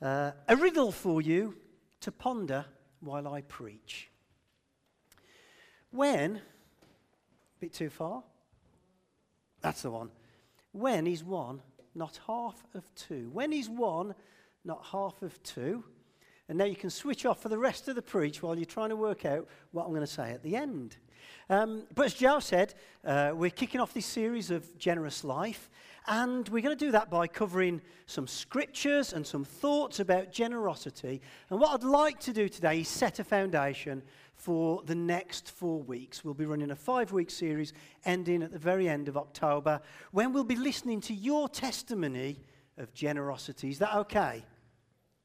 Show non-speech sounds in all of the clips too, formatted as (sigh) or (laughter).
Uh, a riddle for you to ponder while I preach. When, a bit too far? That's the one. When is one not half of two? When is one not half of two? And now you can switch off for the rest of the preach while you're trying to work out what I'm going to say at the end. Um, but as Joe said, uh, we're kicking off this series of Generous Life. And we're going to do that by covering some scriptures and some thoughts about generosity. And what I'd like to do today is set a foundation for the next four weeks. We'll be running a five week series ending at the very end of October when we'll be listening to your testimony of generosity. Is that okay?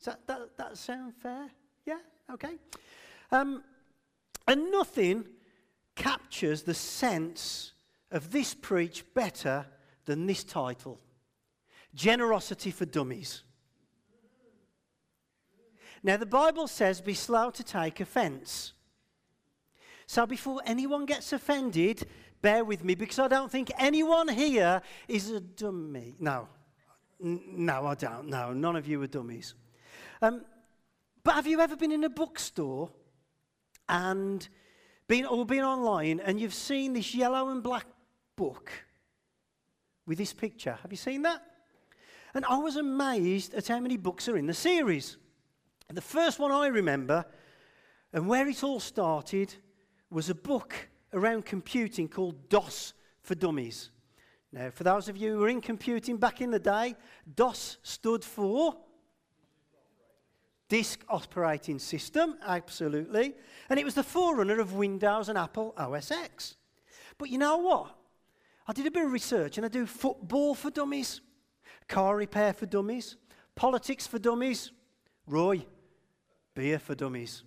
Does that, that, that sound fair? Yeah? Okay. Um, and nothing captures the sense of this preach better than this title Generosity for Dummies. Now, the Bible says, be slow to take offense. So, before anyone gets offended, bear with me because I don't think anyone here is a dummy. No, no, I don't. No, none of you are dummies. Um, but have you ever been in a bookstore and been, or been online and you've seen this yellow and black book with this picture. Have you seen that? And I was amazed at how many books are in the series. The first one I remember, and where it all started, was a book around computing called DOS for Dummies. Now, for those of you who were in computing back in the day, DOS stood for Disk Operating System, absolutely. And it was the forerunner of Windows and Apple OS X. But you know what? I did a bit of research and I do football for dummies, car repair for dummies, politics for dummies, Roy, beer for dummies.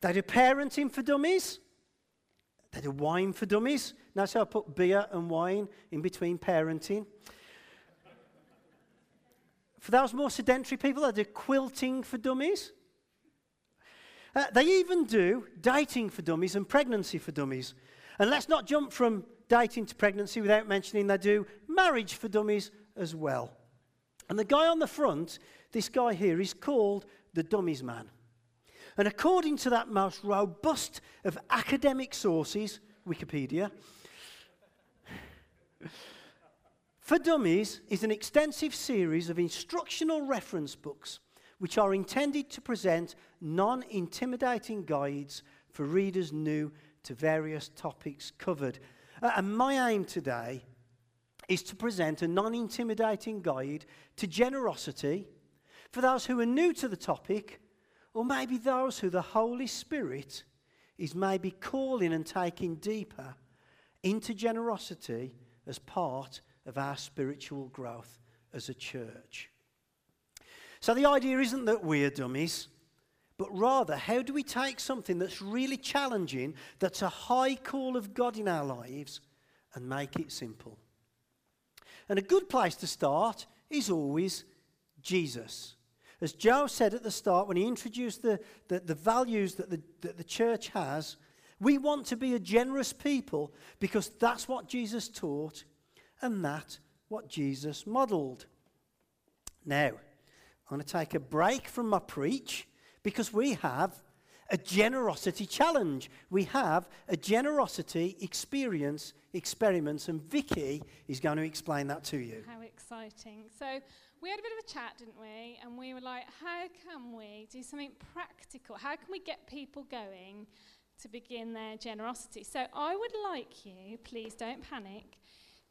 They do parenting for dummies. They do wine for dummies. Now, so I put beer and wine in between parenting. For those more sedentary people, they do quilting for dummies. Uh, they even do dating for dummies and pregnancy for dummies. And let's not jump from dating to pregnancy without mentioning they do marriage for dummies as well. And the guy on the front, this guy here, is called the Dummies Man. And according to that most robust of academic sources, Wikipedia, For Dummies is an extensive series of instructional reference books which are intended to present non intimidating guides for readers new to various topics covered. Uh, and my aim today is to present a non intimidating guide to generosity for those who are new to the topic, or maybe those who the Holy Spirit is maybe calling and taking deeper into generosity as part of our spiritual growth as a church. So the idea isn't that we're dummies but rather, how do we take something that's really challenging, that's a high call of God in our lives, and make it simple? And a good place to start is always Jesus. As Joe said at the start, when he introduced the, the, the values that the, that the church has, we want to be a generous people because that's what Jesus taught and that's what Jesus modeled. Now, I'm going to take a break from my preach because we have a generosity challenge. We have a generosity experience, experiments, and Vicky is going to explain that to you. How exciting. So, we had a bit of a chat, didn't we? And we were like, how can we do something practical? How can we get people going to begin their generosity? So, I would like you, please don't panic,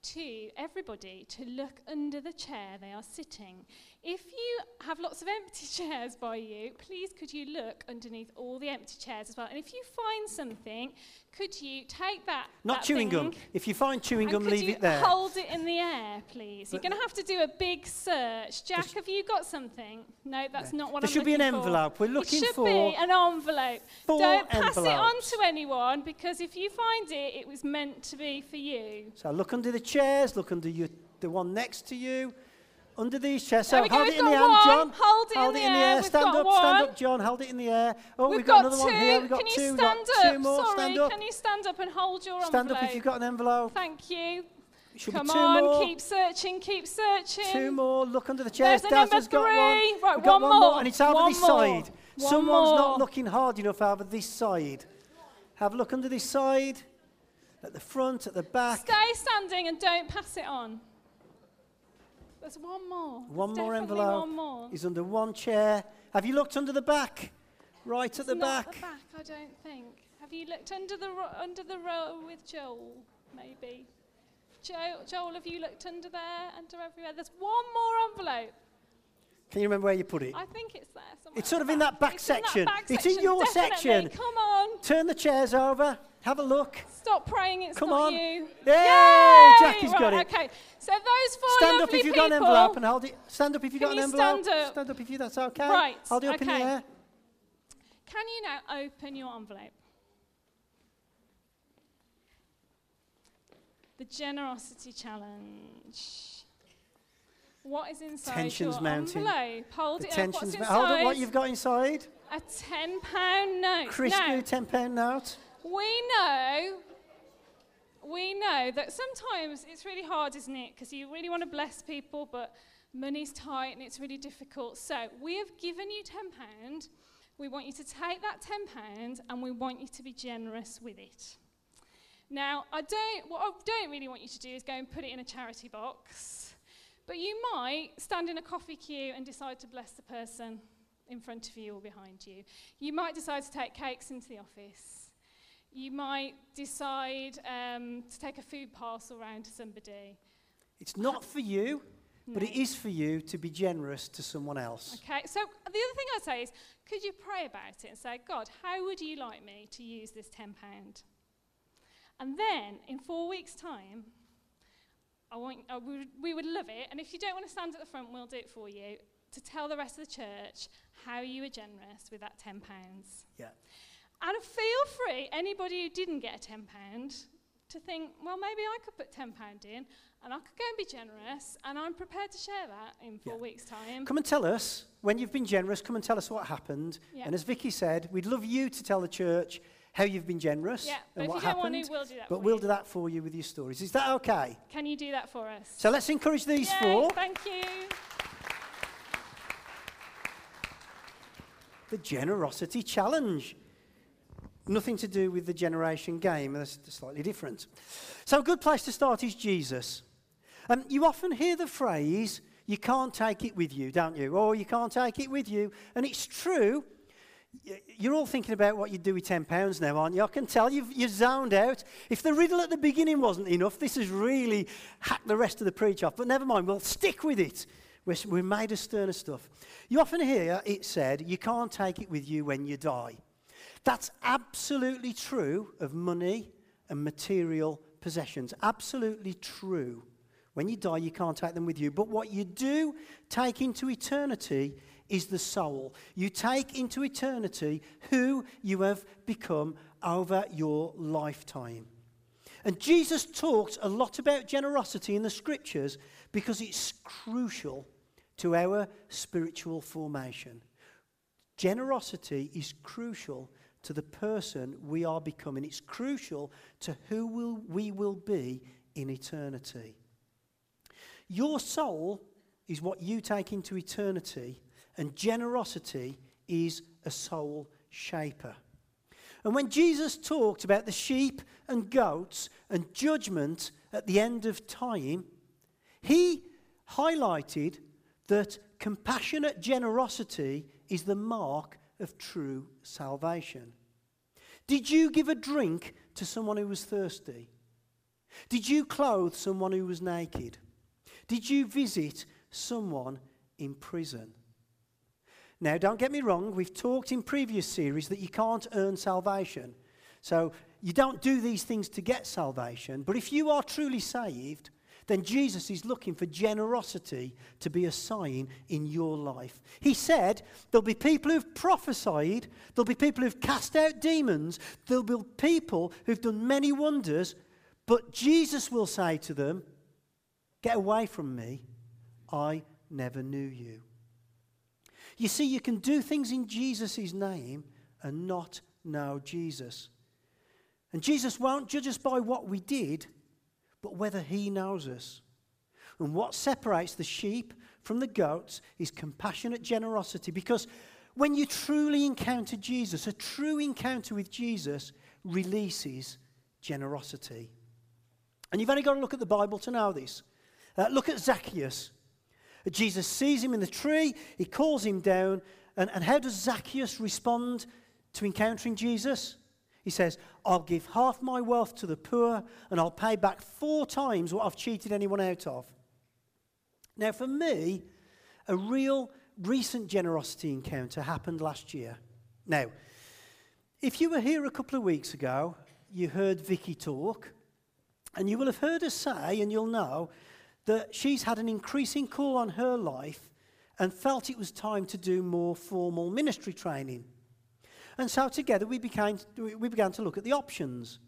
to everybody to look under the chair they are sitting. If you have lots of empty (laughs) chairs by you, please could you look underneath all the empty chairs as well? And if you find something, could you take that? Not that chewing gum. If you find chewing gum, leave it there. Hold it in the air, please. But You're going to have to do a big search. Jack, have you got something? No, that's not what there I'm looking for. There should be an envelope. For. We're looking for. it should for be an envelope. four Don't pass it on to anyone because if you find it, it was meant to be for you. So look under the chairs, look under your, the one next to you, under these chairs. We go, hold it in the air. John. Hold it in the air. Stand got up, stand up, John. Hold it in the air. Oh, We've, we've got, another two. one here. We've got can you two. We've stand got up? two more. Sorry, stand up. can you stand up and hold your Stand envelope? Stand up if you've got an envelope. Thank you. should Come on, more. keep searching, keep searching. Two more. Look under the chairs. There's Daz has got one. Right, We've got one one, more. And it's over One this side. One Someone's more. not looking hard enough over this side. Have a look under this side. At the front, at the back. Stay standing and don't pass it on. There's one more. One There's more envelope one more. is under one chair. Have you looked under the back? Right it's at the not back. the back, I don't think. Have you looked under the under the row with Joel, maybe? Joel, Joel, have you looked under there, under everywhere? There's one more envelope. Can you remember where you put it? I think it's there somewhere. It's sort of in that back It's section. In that back It's in your definitely. section. Come on. Turn the chairs over. Have a look. Stop praying it's Come not on. you. Yay! Jackie's right, got it. Okay. So those four Stand up if you've got an envelope and hold it. Stand up if you've got an envelope. stand up? Stand up if you, that's okay. Right, Hold it up in the okay. air. Can you now open your envelope? The generosity challenge. What is inside Tension's your mounting. envelope? Hold The it up. tension's What's inside? Hold up what you've got inside. A ten pound note. Crispy Now, £10 note. we know. We know that sometimes it's really hard, isn't it? Because you really want to bless people, but money's tight and it's really difficult. So we have given you £10. We want you to take that £10 and we want you to be generous with it. Now, I don't, what I don't really want you to do is go and put it in a charity box, but you might stand in a coffee queue and decide to bless the person in front of you or behind you. You might decide to take cakes into the office. You might decide um, to take a food parcel round to somebody. It's not for you, but it is for you to be generous to someone else. Okay, so the other thing I'd say is could you pray about it and say, God, how would you like me to use this £10? And then in four weeks' time, I want, uh, we, would, we would love it. And if you don't want to stand at the front, we'll do it for you to tell the rest of the church how you were generous with that £10. Yeah. And feel free, anybody who didn't get a £10, to think, well, maybe I could put £10 in and I could go and be generous, and I'm prepared to share that in four Yeah. weeks' time. Come and tell us, when you've been generous, come and tell us what happened. Yeah. And as Vicky said, we'd love you to tell the church how you've been generous Yeah, but and if what you don't want happened. to, we'll do that but for we'll you. do that for you with your stories. Is that okay? Can you do that for us? So let's encourage these Yay, four. Thank you. The Generosity Challenge. Nothing to do with the generation game, that's slightly different. So, a good place to start is Jesus. Um, you often hear the phrase, you can't take it with you, don't you? Or you can't take it with you. And it's true. You're all thinking about what you'd do with £10 now, aren't you? I can tell you've, you're zoned out. If the riddle at the beginning wasn't enough, this has really hacked the rest of the preach off. But never mind, we'll stick with it. We're, we're made of sterner stuff. You often hear it said, you can't take it with you when you die. That's absolutely true of money and material possessions. Absolutely true. When you die, you can't take them with you. But what you do take into eternity is the soul. You take into eternity who you have become over your lifetime. And Jesus talks a lot about generosity in the scriptures because it's crucial to our spiritual formation. Generosity is crucial to the person we are becoming. It's crucial to who will, we will be in eternity. Your soul is what you take into eternity, and generosity is a soul shaper. And when Jesus talked about the sheep and goats and judgment at the end of time, he highlighted that compassionate generosity is the mark of true salvation. Did you give a drink to someone who was thirsty? Did you clothe someone who was naked? Did you visit someone in prison? Now, don't get me wrong, we've talked in previous series that you can't earn salvation. So, you don't do these things to get salvation. But if you are truly saved, then Jesus is looking for generosity to be a sign in your life. He said there'll be people who've prophesied, there'll be people who've cast out demons, there'll be people who've done many wonders, but Jesus will say to them, Get away from me, I never knew you. You see, you can do things in Jesus' name and not know Jesus. And Jesus won't judge us by what we did, but whether he knows us. And what separates the sheep from the goats is compassionate generosity because when you truly encounter Jesus, a true encounter with Jesus releases generosity. And you've only got to look at the Bible to know this. Uh, look at Zacchaeus. Jesus sees him in the tree, he calls him down, and, and how does Zacchaeus respond to encountering Jesus? He says, I'll give half my wealth to the poor, and I'll pay back four times what I've cheated anyone out of. Now, for me, a real recent generosity encounter happened last year. Now, if you were here a couple of weeks ago, you heard Vicky talk, and you will have heard her say, and you'll know, that she's had an increasing call on her life and felt it was time to do more formal ministry training. And so together we, we began to look at the options.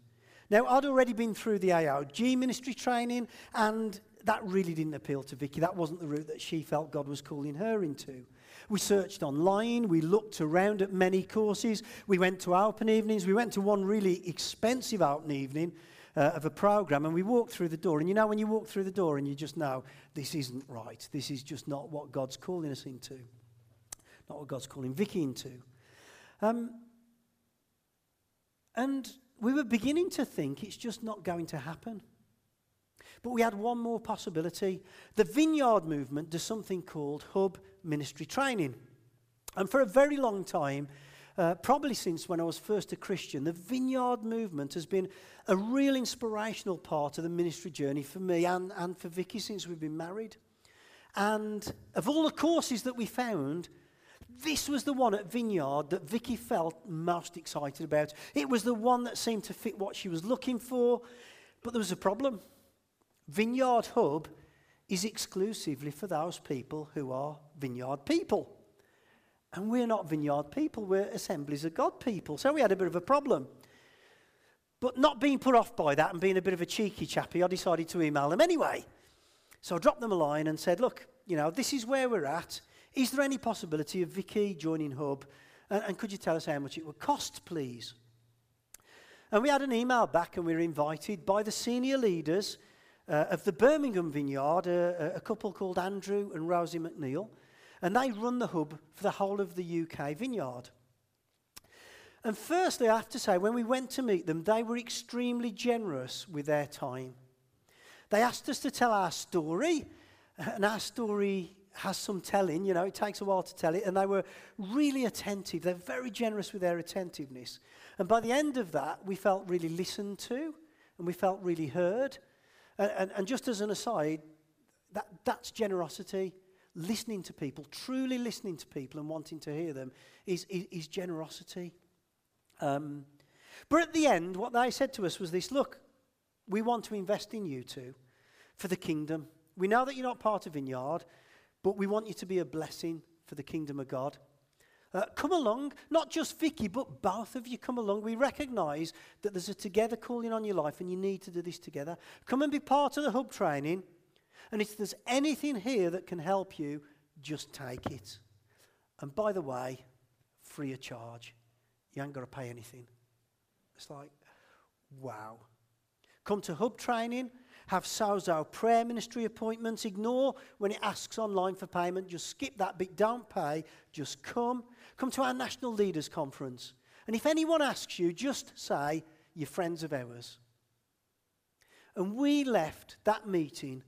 Now, I'd already been through the AOG ministry training, and that really didn't appeal to Vicky. That wasn't the route that she felt God was calling her into. We searched online, we looked around at many courses, we went to open evenings, we went to one really expensive open evening uh, of a program, and we walked through the door. And you know, when you walk through the door and you just know this isn't right, this is just not what God's calling us into, not what God's calling Vicky into. Um, and we were beginning to think it's just not going to happen. But we had one more possibility. The Vineyard movement does something called Hub Ministry Training. And for a very long time, uh, probably since when I was first a Christian, the Vineyard movement has been a real inspirational part of the ministry journey for me and, and for Vicky since we've been married. And of all the courses that we found, this was the one at Vineyard that Vicky felt most excited about. It was the one that seemed to fit what she was looking for, but there was a problem. Vineyard Hub is exclusively for those people who are vineyard people. And we're not vineyard people, we're assemblies of God people. So we had a bit of a problem. But not being put off by that and being a bit of a cheeky chappy, I decided to email them anyway. So I dropped them a line and said, look, you know, this is where we're at. Is there any possibility of Vicky joining Hub? And, and could you tell us how much it would cost, please? And we had an email back and we were invited by the senior leaders uh, of the Birmingham Vineyard, uh, a couple called Andrew and Rosie McNeil, and they run the hub for the whole of the UK vineyard. And firstly, I have to say, when we went to meet them, they were extremely generous with their time. They asked us to tell our story, and our story has some telling, you know, it takes a while to tell it, and they were really attentive. They're very generous with their attentiveness. And by the end of that, we felt really listened to, and we felt really heard. And, and, and just as an aside, that, that's generosity. Listening to people, truly listening to people and wanting to hear them is, is, is generosity. Um, but at the end, what they said to us was this look, we want to invest in you two for the kingdom. We know that you're not part of Vineyard, but we want you to be a blessing for the kingdom of God. Uh, come along, not just Vicky, but both of you come along. We recognize that there's a together calling on your life and you need to do this together. Come and be part of the hub training. And if there's anything here that can help you, just take it. And by the way, free of charge. You ain't got to pay anything. It's like, wow. Come to hub training have Sozo prayer ministry appointments. Ignore when it asks online for payment. Just skip that bit. Don't pay. Just come. Come to our National Leaders Conference. And if anyone asks you, just say, You're friends of ours. And we left that meeting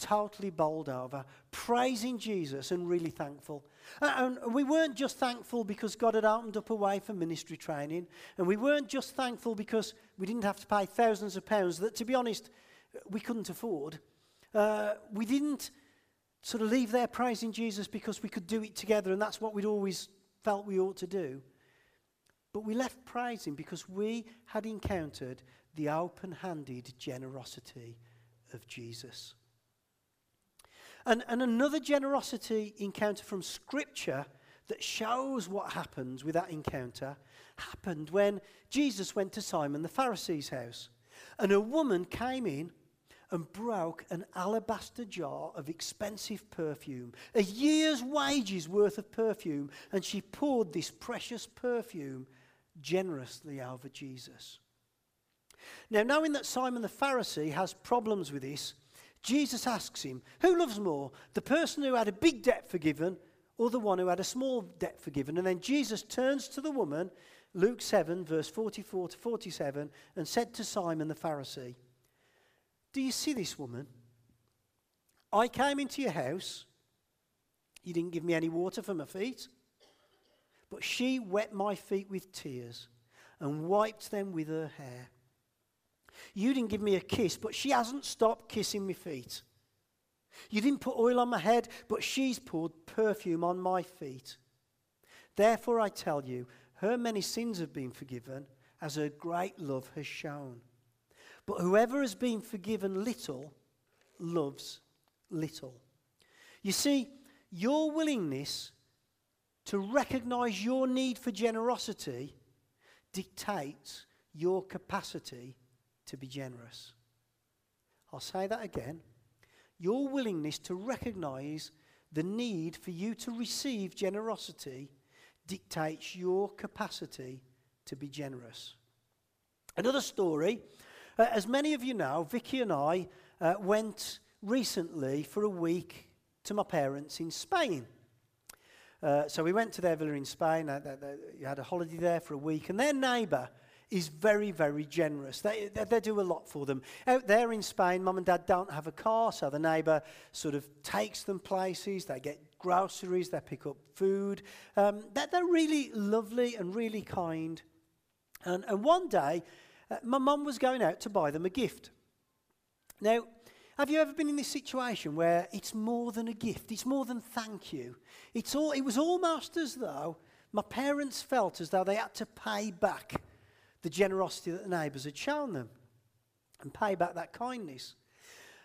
totally bowled over, praising Jesus and really thankful. And we weren't just thankful because God had opened up a way for ministry training, and we weren't just thankful because we didn't have to pay thousands of pounds that, to be honest, we couldn't afford. Uh, we didn't sort of leave there praising Jesus because we could do it together and that's what we'd always felt we ought to do. But we left praising because we had encountered the open handed generosity of Jesus. And, and another generosity encounter from Scripture that shows what happens with that encounter happened when Jesus went to Simon the Pharisee's house. And a woman came in and broke an alabaster jar of expensive perfume, a year's wages worth of perfume, and she poured this precious perfume generously over Jesus. Now, knowing that Simon the Pharisee has problems with this, Jesus asks him, Who loves more, the person who had a big debt forgiven or the one who had a small debt forgiven? And then Jesus turns to the woman, Luke 7, verse 44 to 47, and said to Simon the Pharisee, Do you see this woman? I came into your house. You didn't give me any water for my feet. But she wet my feet with tears and wiped them with her hair. You didn't give me a kiss, but she hasn't stopped kissing my feet. You didn't put oil on my head, but she's poured perfume on my feet. Therefore, I tell you, her many sins have been forgiven, as her great love has shown. But whoever has been forgiven little loves little. You see, your willingness to recognize your need for generosity dictates your capacity to be generous. I'll say that again. Your willingness to recognize the need for you to receive generosity dictates your capacity to be generous. Another story, uh, as many of you know, Vicky and I uh, went recently for a week to my parents in Spain. Uh, so we went to their villa in Spain. Uh, they, had a holiday there for a week, and their neighbour is very, very generous. They, they, they, do a lot for them. Out there in Spain, mum and dad don't have a car, so the neighbour sort of takes them places. They get groceries, they pick up food. Um, they're, they're really lovely and really kind. And, and one day, uh, my mum was going out to buy them a gift. Now, have you ever been in this situation where it's more than a gift? It's more than thank you. It's all, it was almost as though my parents felt as though they had to pay back the generosity that the neighbours had shown them and pay back that kindness.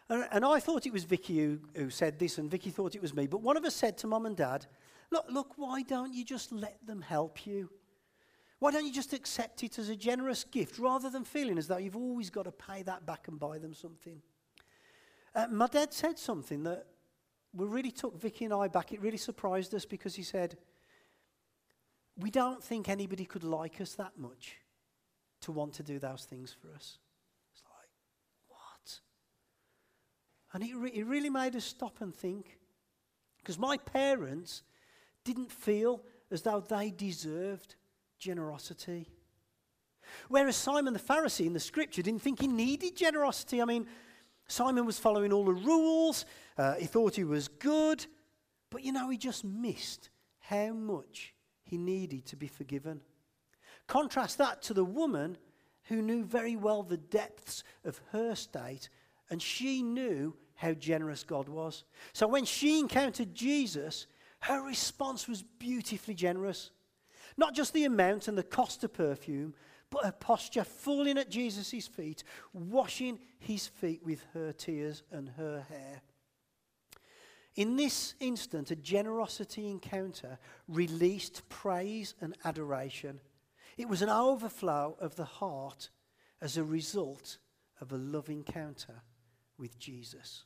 And, and I thought it was Vicky who, who said this, and Vicky thought it was me. But one of us said to mum and dad, Look, look, why don't you just let them help you? Why don't you just accept it as a generous gift rather than feeling as though you've always got to pay that back and buy them something? Uh, my dad said something that we really took Vicky and I back. It really surprised us because he said, We don't think anybody could like us that much to want to do those things for us. It's like, what? And it, re- it really made us stop and think. Because my parents didn't feel as though they deserved generosity. Whereas Simon the Pharisee in the scripture didn't think he needed generosity. I mean, Simon was following all the rules, uh, he thought he was good, but you know, he just missed how much he needed to be forgiven. Contrast that to the woman who knew very well the depths of her state, and she knew how generous God was. So when she encountered Jesus, her response was beautifully generous. Not just the amount and the cost of perfume, but her posture falling at Jesus' feet, washing his feet with her tears and her hair. In this instant, a generosity encounter released praise and adoration. It was an overflow of the heart as a result of a love encounter with Jesus.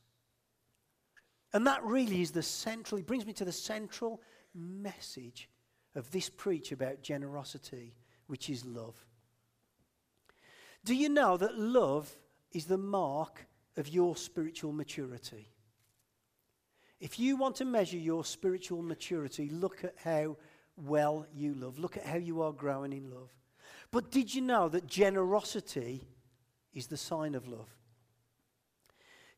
And that really is the central, it brings me to the central message of this preach about generosity, which is love. Do you know that love is the mark of your spiritual maturity? If you want to measure your spiritual maturity, look at how well you love. Look at how you are growing in love. But did you know that generosity is the sign of love?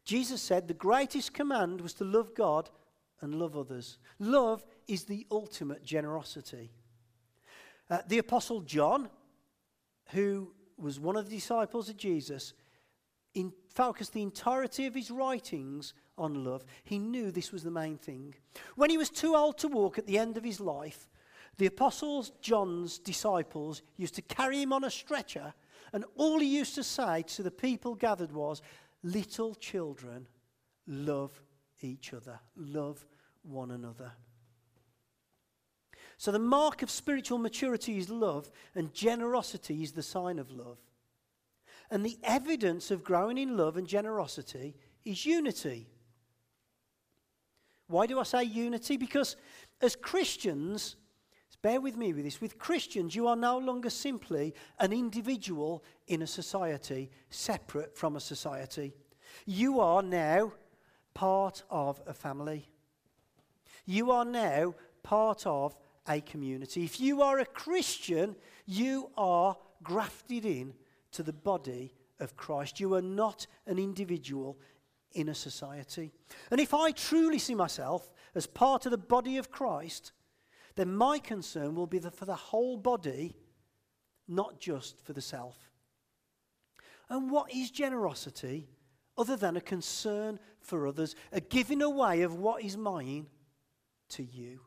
Jesus said the greatest command was to love God and love others. Love is the ultimate generosity. Uh, the Apostle John, who was one of the disciples of Jesus, in, focused the entirety of his writings on love. He knew this was the main thing. When he was too old to walk at the end of his life, the apostles, John's disciples, used to carry him on a stretcher, and all he used to say to the people gathered was, Little children, love each other, love one another. So, the mark of spiritual maturity is love, and generosity is the sign of love. And the evidence of growing in love and generosity is unity. Why do I say unity? Because as Christians, Bear with me with this. With Christians, you are no longer simply an individual in a society separate from a society. You are now part of a family. You are now part of a community. If you are a Christian, you are grafted in to the body of Christ. You are not an individual in a society. And if I truly see myself as part of the body of Christ, then my concern will be for the whole body, not just for the self. And what is generosity other than a concern for others, a giving away of what is mine to you?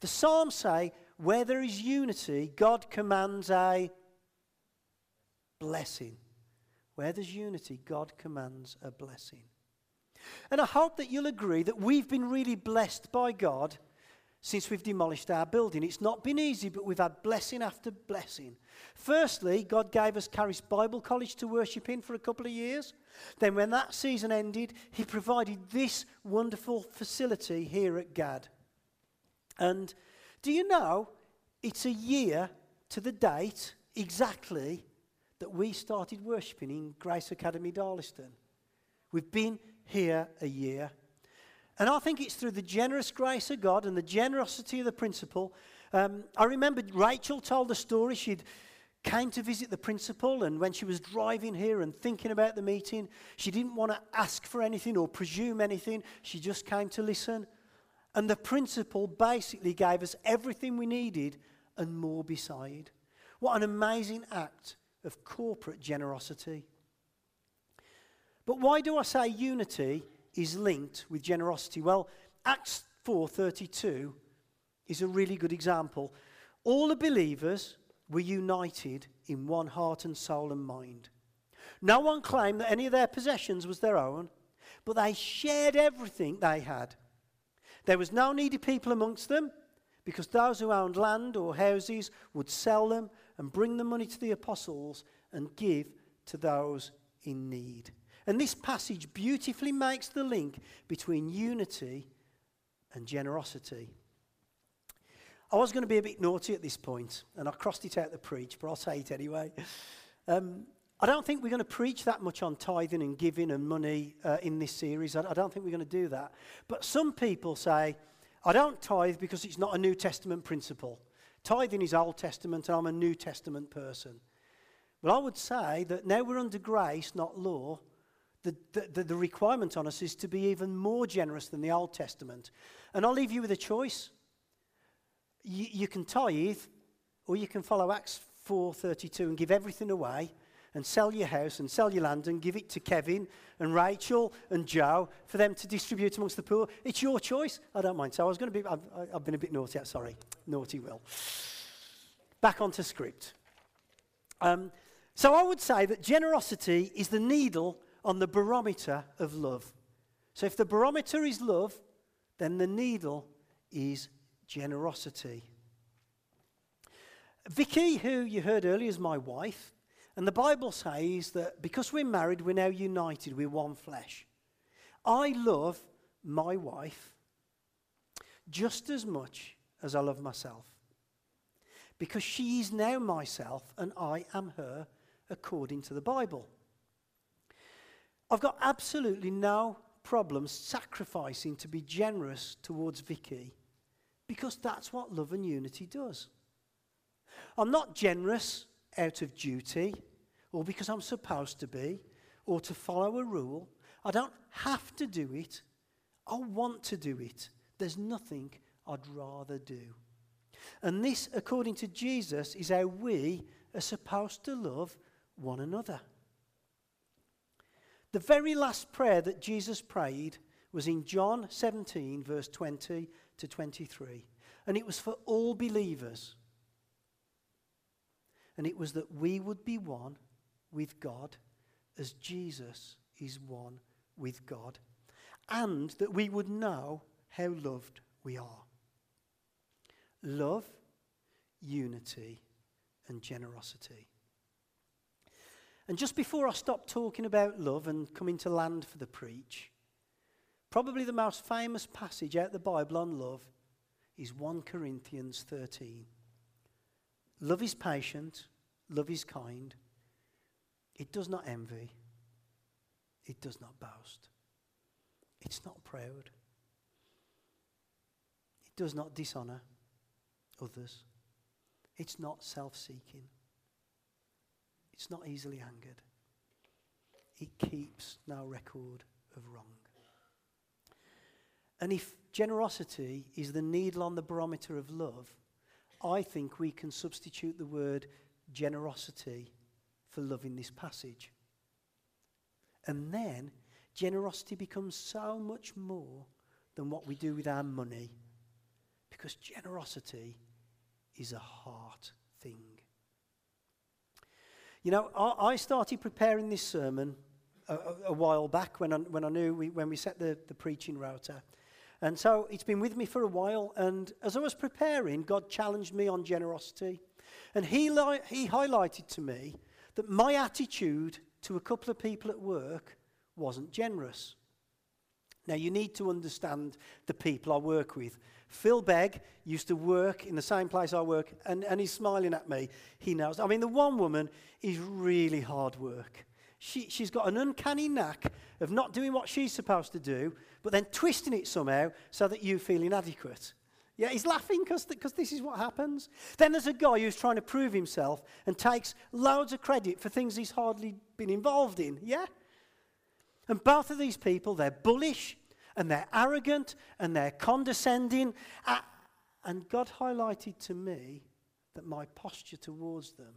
The Psalms say, where there is unity, God commands a blessing. Where there's unity, God commands a blessing. And I hope that you'll agree that we've been really blessed by God since we've demolished our building. It's not been easy, but we've had blessing after blessing. Firstly, God gave us Charis Bible College to worship in for a couple of years. Then, when that season ended, He provided this wonderful facility here at GAD. And do you know, it's a year to the date exactly that we started worshipping in Grace Academy Darlaston. We've been here a year. And I think it's through the generous grace of God and the generosity of the principal. Um, I remember Rachel told the story. She'd came to visit the principal, and when she was driving here and thinking about the meeting, she didn't want to ask for anything or presume anything. She just came to listen. And the principal basically gave us everything we needed and more beside. What an amazing act of corporate generosity. But why do I say unity is linked with generosity. Well, Acts 4:32 is a really good example. All the believers were united in one heart and soul and mind. No one claimed that any of their possessions was their own, but they shared everything they had. There was no needy people amongst them, because those who owned land or houses would sell them and bring the money to the apostles and give to those in need. And this passage beautifully makes the link between unity and generosity. I was going to be a bit naughty at this point, and I crossed it out to preach, but I'll say it anyway. Um, I don't think we're going to preach that much on tithing and giving and money uh, in this series. I, I don't think we're going to do that. But some people say, I don't tithe because it's not a New Testament principle. Tithing is Old Testament, and I'm a New Testament person. Well, I would say that now we're under grace, not law, the, the, the requirement on us is to be even more generous than the Old Testament. And I'll leave you with a choice. You, you can tithe, or you can follow Acts 4.32 and give everything away and sell your house and sell your land and give it to Kevin and Rachel and Joe for them to distribute amongst the poor. It's your choice. I don't mind. So I was going to be, I've, I've been a bit naughty. Sorry. Naughty Will. Back onto script. Um, so I would say that generosity is the needle on the barometer of love. So if the barometer is love, then the needle is generosity. Vicky, who you heard earlier, is my wife. And the Bible says that because we're married, we're now united, we're one flesh. I love my wife just as much as I love myself. Because she is now myself and I am her according to the Bible. I've got absolutely no problem sacrificing to be generous towards Vicky because that's what love and unity does. I'm not generous out of duty or because I'm supposed to be or to follow a rule. I don't have to do it. I want to do it. There's nothing I'd rather do. And this, according to Jesus, is how we are supposed to love one another. The very last prayer that Jesus prayed was in John 17, verse 20 to 23. And it was for all believers. And it was that we would be one with God as Jesus is one with God. And that we would know how loved we are. Love, unity, and generosity. And just before I stop talking about love and come into land for the preach, probably the most famous passage out the Bible on love is 1 Corinthians 13. Love is patient, love is kind. It does not envy, it does not boast, it's not proud, it does not dishonor others, it's not self seeking, it's not easily angered, it keeps no record of wrong. And if generosity is the needle on the barometer of love, I think we can substitute the word generosity for love in this passage. And then generosity becomes so much more than what we do with our money because generosity is a heart thing. You know, I, I started preparing this sermon a, a, a, while back when I, when I knew we, when we set the, the preaching router. And so it's been with me for a while. And as I was preparing, God challenged me on generosity. And he, li- he highlighted to me that my attitude to a couple of people at work wasn't generous. Now, you need to understand the people I work with. Phil Begg used to work in the same place I work, and, and he's smiling at me. He knows. I mean, the one woman is really hard work. She, she's got an uncanny knack of not doing what she's supposed to do, but then twisting it somehow so that you feel inadequate. Yeah, he's laughing because this is what happens. Then there's a guy who's trying to prove himself and takes loads of credit for things he's hardly been involved in. Yeah? And both of these people, they're bullish and they're arrogant and they're condescending. And God highlighted to me that my posture towards them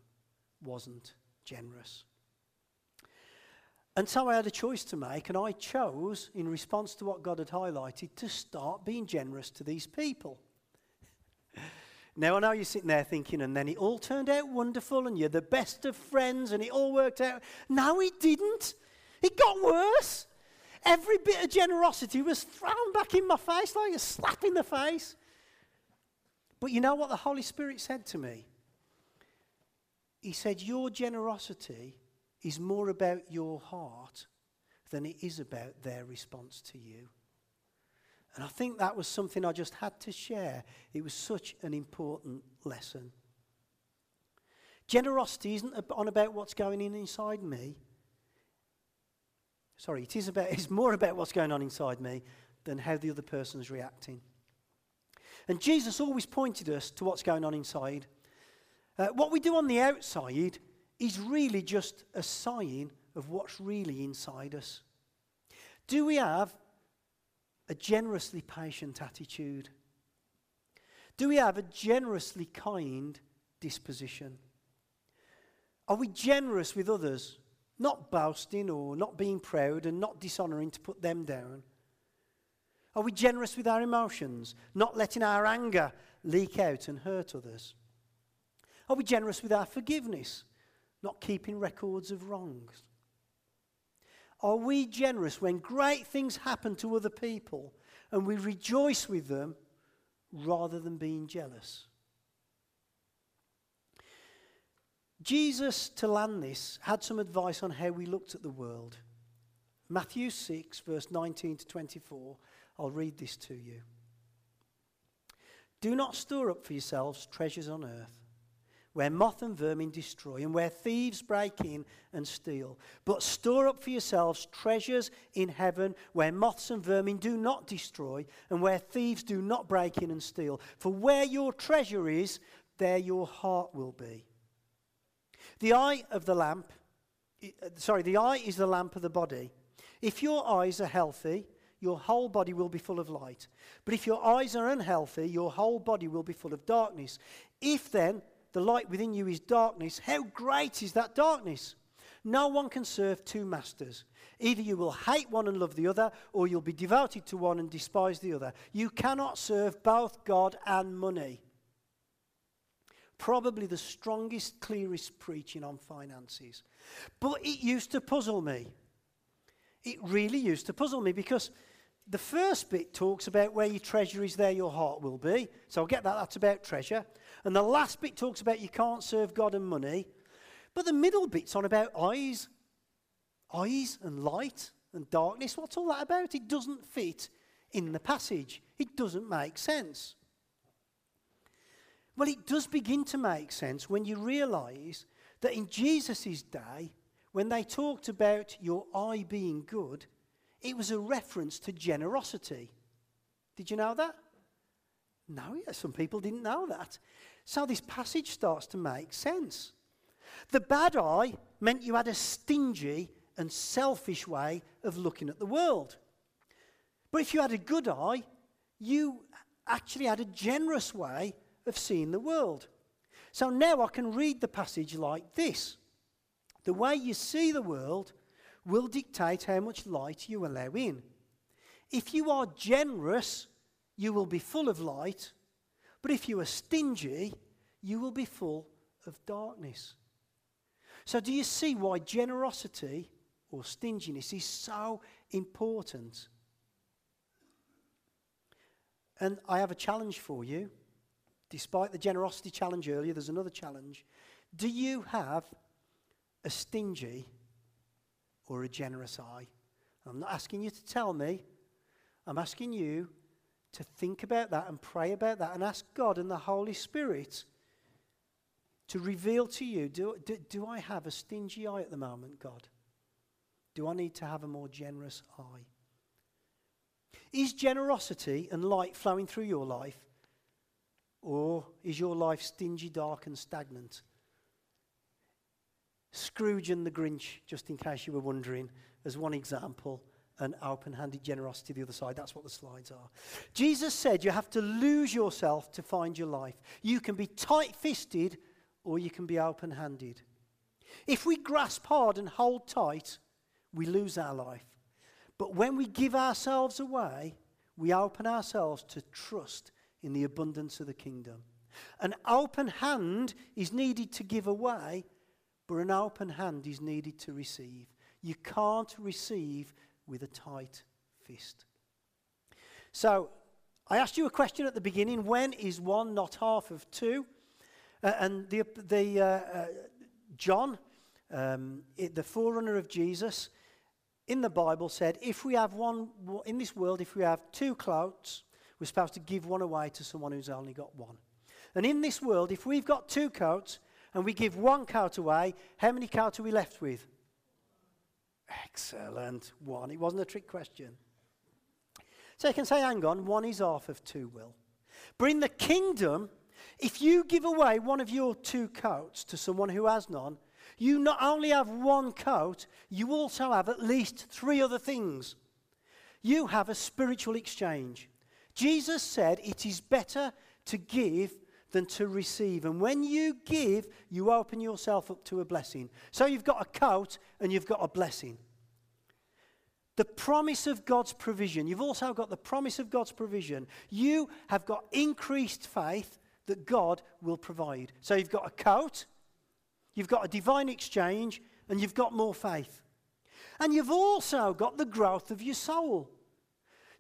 wasn't generous. And so I had a choice to make, and I chose, in response to what God had highlighted, to start being generous to these people. (laughs) now, I know you're sitting there thinking, and then it all turned out wonderful, and you're the best of friends, and it all worked out. No, it didn't. It got worse. Every bit of generosity was thrown back in my face like a slap in the face. But you know what the Holy Spirit said to me? He said, Your generosity is more about your heart than it is about their response to you. And I think that was something I just had to share. It was such an important lesson. Generosity isn't on about what's going in inside me. Sorry, it is about (laughs) it's more about what's going on inside me than how the other person's reacting. And Jesus always pointed us to what's going on inside. Uh, what we do on the outside is really just a sign of what's really inside us. Do we have a generously patient attitude? Do we have a generously kind disposition? Are we generous with others, not boasting or not being proud and not dishonoring to put them down? Are we generous with our emotions, not letting our anger leak out and hurt others? Are we generous with our forgiveness, not keeping records of wrongs? Are we generous when great things happen to other people and we rejoice with them rather than being jealous? Jesus, to land this, had some advice on how we looked at the world. Matthew 6, verse 19 to 24. I'll read this to you. Do not store up for yourselves treasures on earth where moth and vermin destroy, and where thieves break in and steal. But store up for yourselves treasures in heaven, where moths and vermin do not destroy, and where thieves do not break in and steal. For where your treasure is, there your heart will be. The eye of the lamp, uh, sorry, the eye is the lamp of the body. If your eyes are healthy, your whole body will be full of light. But if your eyes are unhealthy, your whole body will be full of darkness. If then the light within you is darkness, how great is that darkness? No one can serve two masters. Either you will hate one and love the other, or you'll be devoted to one and despise the other. You cannot serve both God and money. Probably the strongest, clearest preaching on finances. But it used to puzzle me. It really used to puzzle me because the first bit talks about where your treasure is, there your heart will be. So I'll get that, that's about treasure. And the last bit talks about you can't serve God and money. But the middle bit's on about eyes. Eyes and light and darkness. What's all that about? It doesn't fit in the passage, it doesn't make sense. Well, it does begin to make sense when you realize that in Jesus' day, when they talked about your eye being good, it was a reference to generosity. Did you know that? No, yeah, some people didn't know that. So this passage starts to make sense. The bad eye meant you had a stingy and selfish way of looking at the world. But if you had a good eye, you actually had a generous way of seeing the world. So now I can read the passage like this The way you see the world will dictate how much light you allow in. If you are generous, you will be full of light, but if you are stingy, you will be full of darkness. So, do you see why generosity or stinginess is so important? And I have a challenge for you. Despite the generosity challenge earlier, there's another challenge. Do you have a stingy or a generous eye? I'm not asking you to tell me. I'm asking you to think about that and pray about that and ask God and the Holy Spirit to reveal to you do, do, do I have a stingy eye at the moment, God? Do I need to have a more generous eye? Is generosity and light flowing through your life? Or is your life stingy, dark, and stagnant? Scrooge and the Grinch, just in case you were wondering, as one example, and open handed generosity the other side. That's what the slides are. Jesus said you have to lose yourself to find your life. You can be tight fisted or you can be open handed. If we grasp hard and hold tight, we lose our life. But when we give ourselves away, we open ourselves to trust in the abundance of the kingdom. An open hand is needed to give away, but an open hand is needed to receive. You can't receive with a tight fist. So, I asked you a question at the beginning when is one not half of two? Uh, and the, the, uh, uh, John, um, it, the forerunner of Jesus, in the Bible said, if we have one, in this world, if we have two coats, we're supposed to give one away to someone who's only got one. And in this world, if we've got two coats and we give one coat away, how many coats are we left with? Excellent. One. It wasn't a trick question. So you can say, hang on, one is half of two will. But in the kingdom, if you give away one of your two coats to someone who has none, you not only have one coat, you also have at least three other things. You have a spiritual exchange. Jesus said it is better to give than to receive. And when you give, you open yourself up to a blessing. So you've got a coat and you've got a blessing. The promise of God's provision. You've also got the promise of God's provision. You have got increased faith that God will provide. So you've got a coat You've got a divine exchange and you've got more faith. And you've also got the growth of your soul.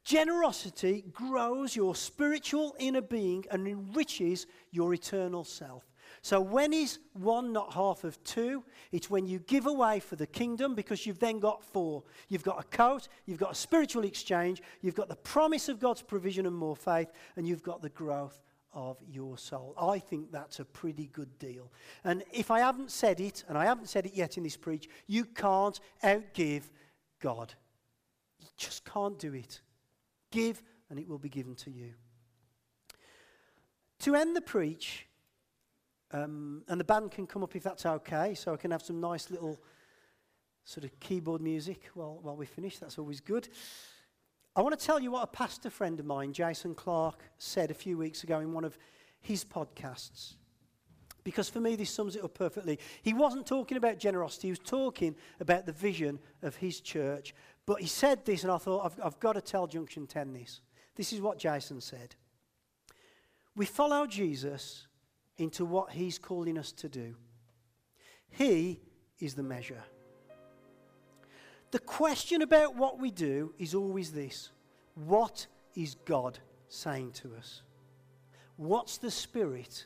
Generosity grows your spiritual inner being and enriches your eternal self. So, when is one not half of two? It's when you give away for the kingdom because you've then got four. You've got a coat, you've got a spiritual exchange, you've got the promise of God's provision and more faith, and you've got the growth of your soul. I think that's a pretty good deal. And if I haven't said it, and I haven't said it yet in this preach, you can't outgive God. You just can't do it. Give, and it will be given to you. To end the preach, um, and the band can come up if that's okay, so I can have some nice little sort of keyboard music while, while we finish. That's always good. I want to tell you what a pastor friend of mine, Jason Clark, said a few weeks ago in one of his podcasts. Because for me, this sums it up perfectly. He wasn't talking about generosity, he was talking about the vision of his church. But he said this, and I thought, I've, I've got to tell Junction 10 this. This is what Jason said We follow Jesus into what he's calling us to do, he is the measure. The question about what we do is always this What is God saying to us? What's the Spirit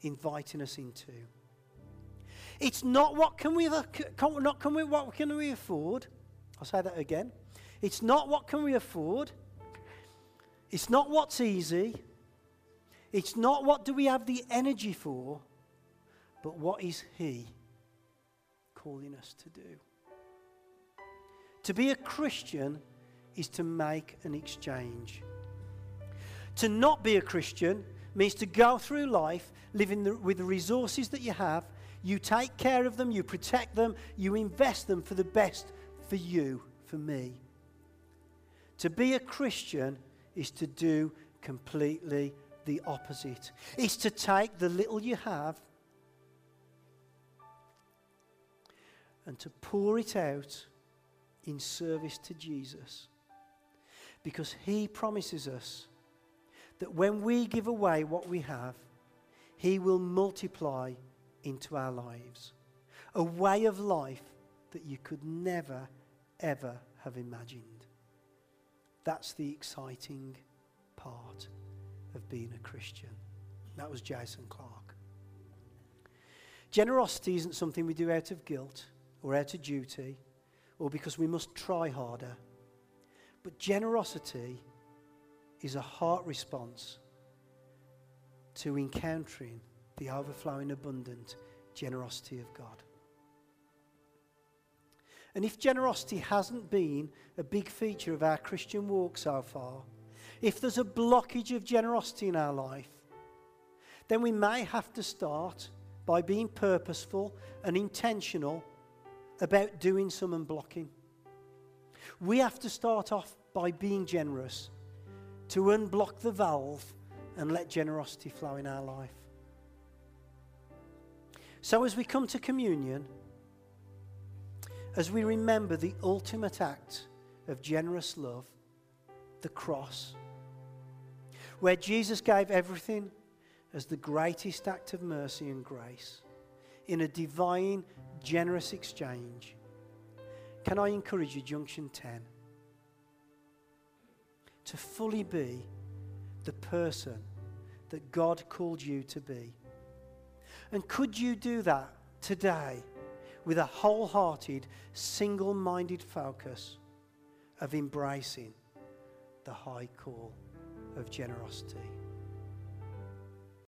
inviting us into? It's not what can we, not can we, what can we afford. I'll say that again. It's not what can we afford. It's not what's easy. It's not what do we have the energy for, but what is He calling us to do. To be a Christian is to make an exchange. To not be a Christian means to go through life living the, with the resources that you have. You take care of them, you protect them, you invest them for the best for you, for me. To be a Christian is to do completely the opposite. It's to take the little you have and to pour it out in service to Jesus. Because he promises us that when we give away what we have, he will multiply into our lives a way of life that you could never, ever have imagined. That's the exciting part of being a Christian. That was Jason Clark. Generosity isn't something we do out of guilt or out of duty or because we must try harder. But generosity is a heart response to encountering the overflowing, abundant generosity of God. And if generosity hasn't been a big feature of our Christian walk so far, if there's a blockage of generosity in our life, then we may have to start by being purposeful and intentional about doing some unblocking. We have to start off by being generous to unblock the valve and let generosity flow in our life. So, as we come to communion, as we remember the ultimate act of generous love, the cross, where Jesus gave everything as the greatest act of mercy and grace in a divine generous exchange. Can I encourage you, Junction 10, to fully be the person that God called you to be? And could you do that today with a wholehearted, single minded focus of embracing the high call of generosity?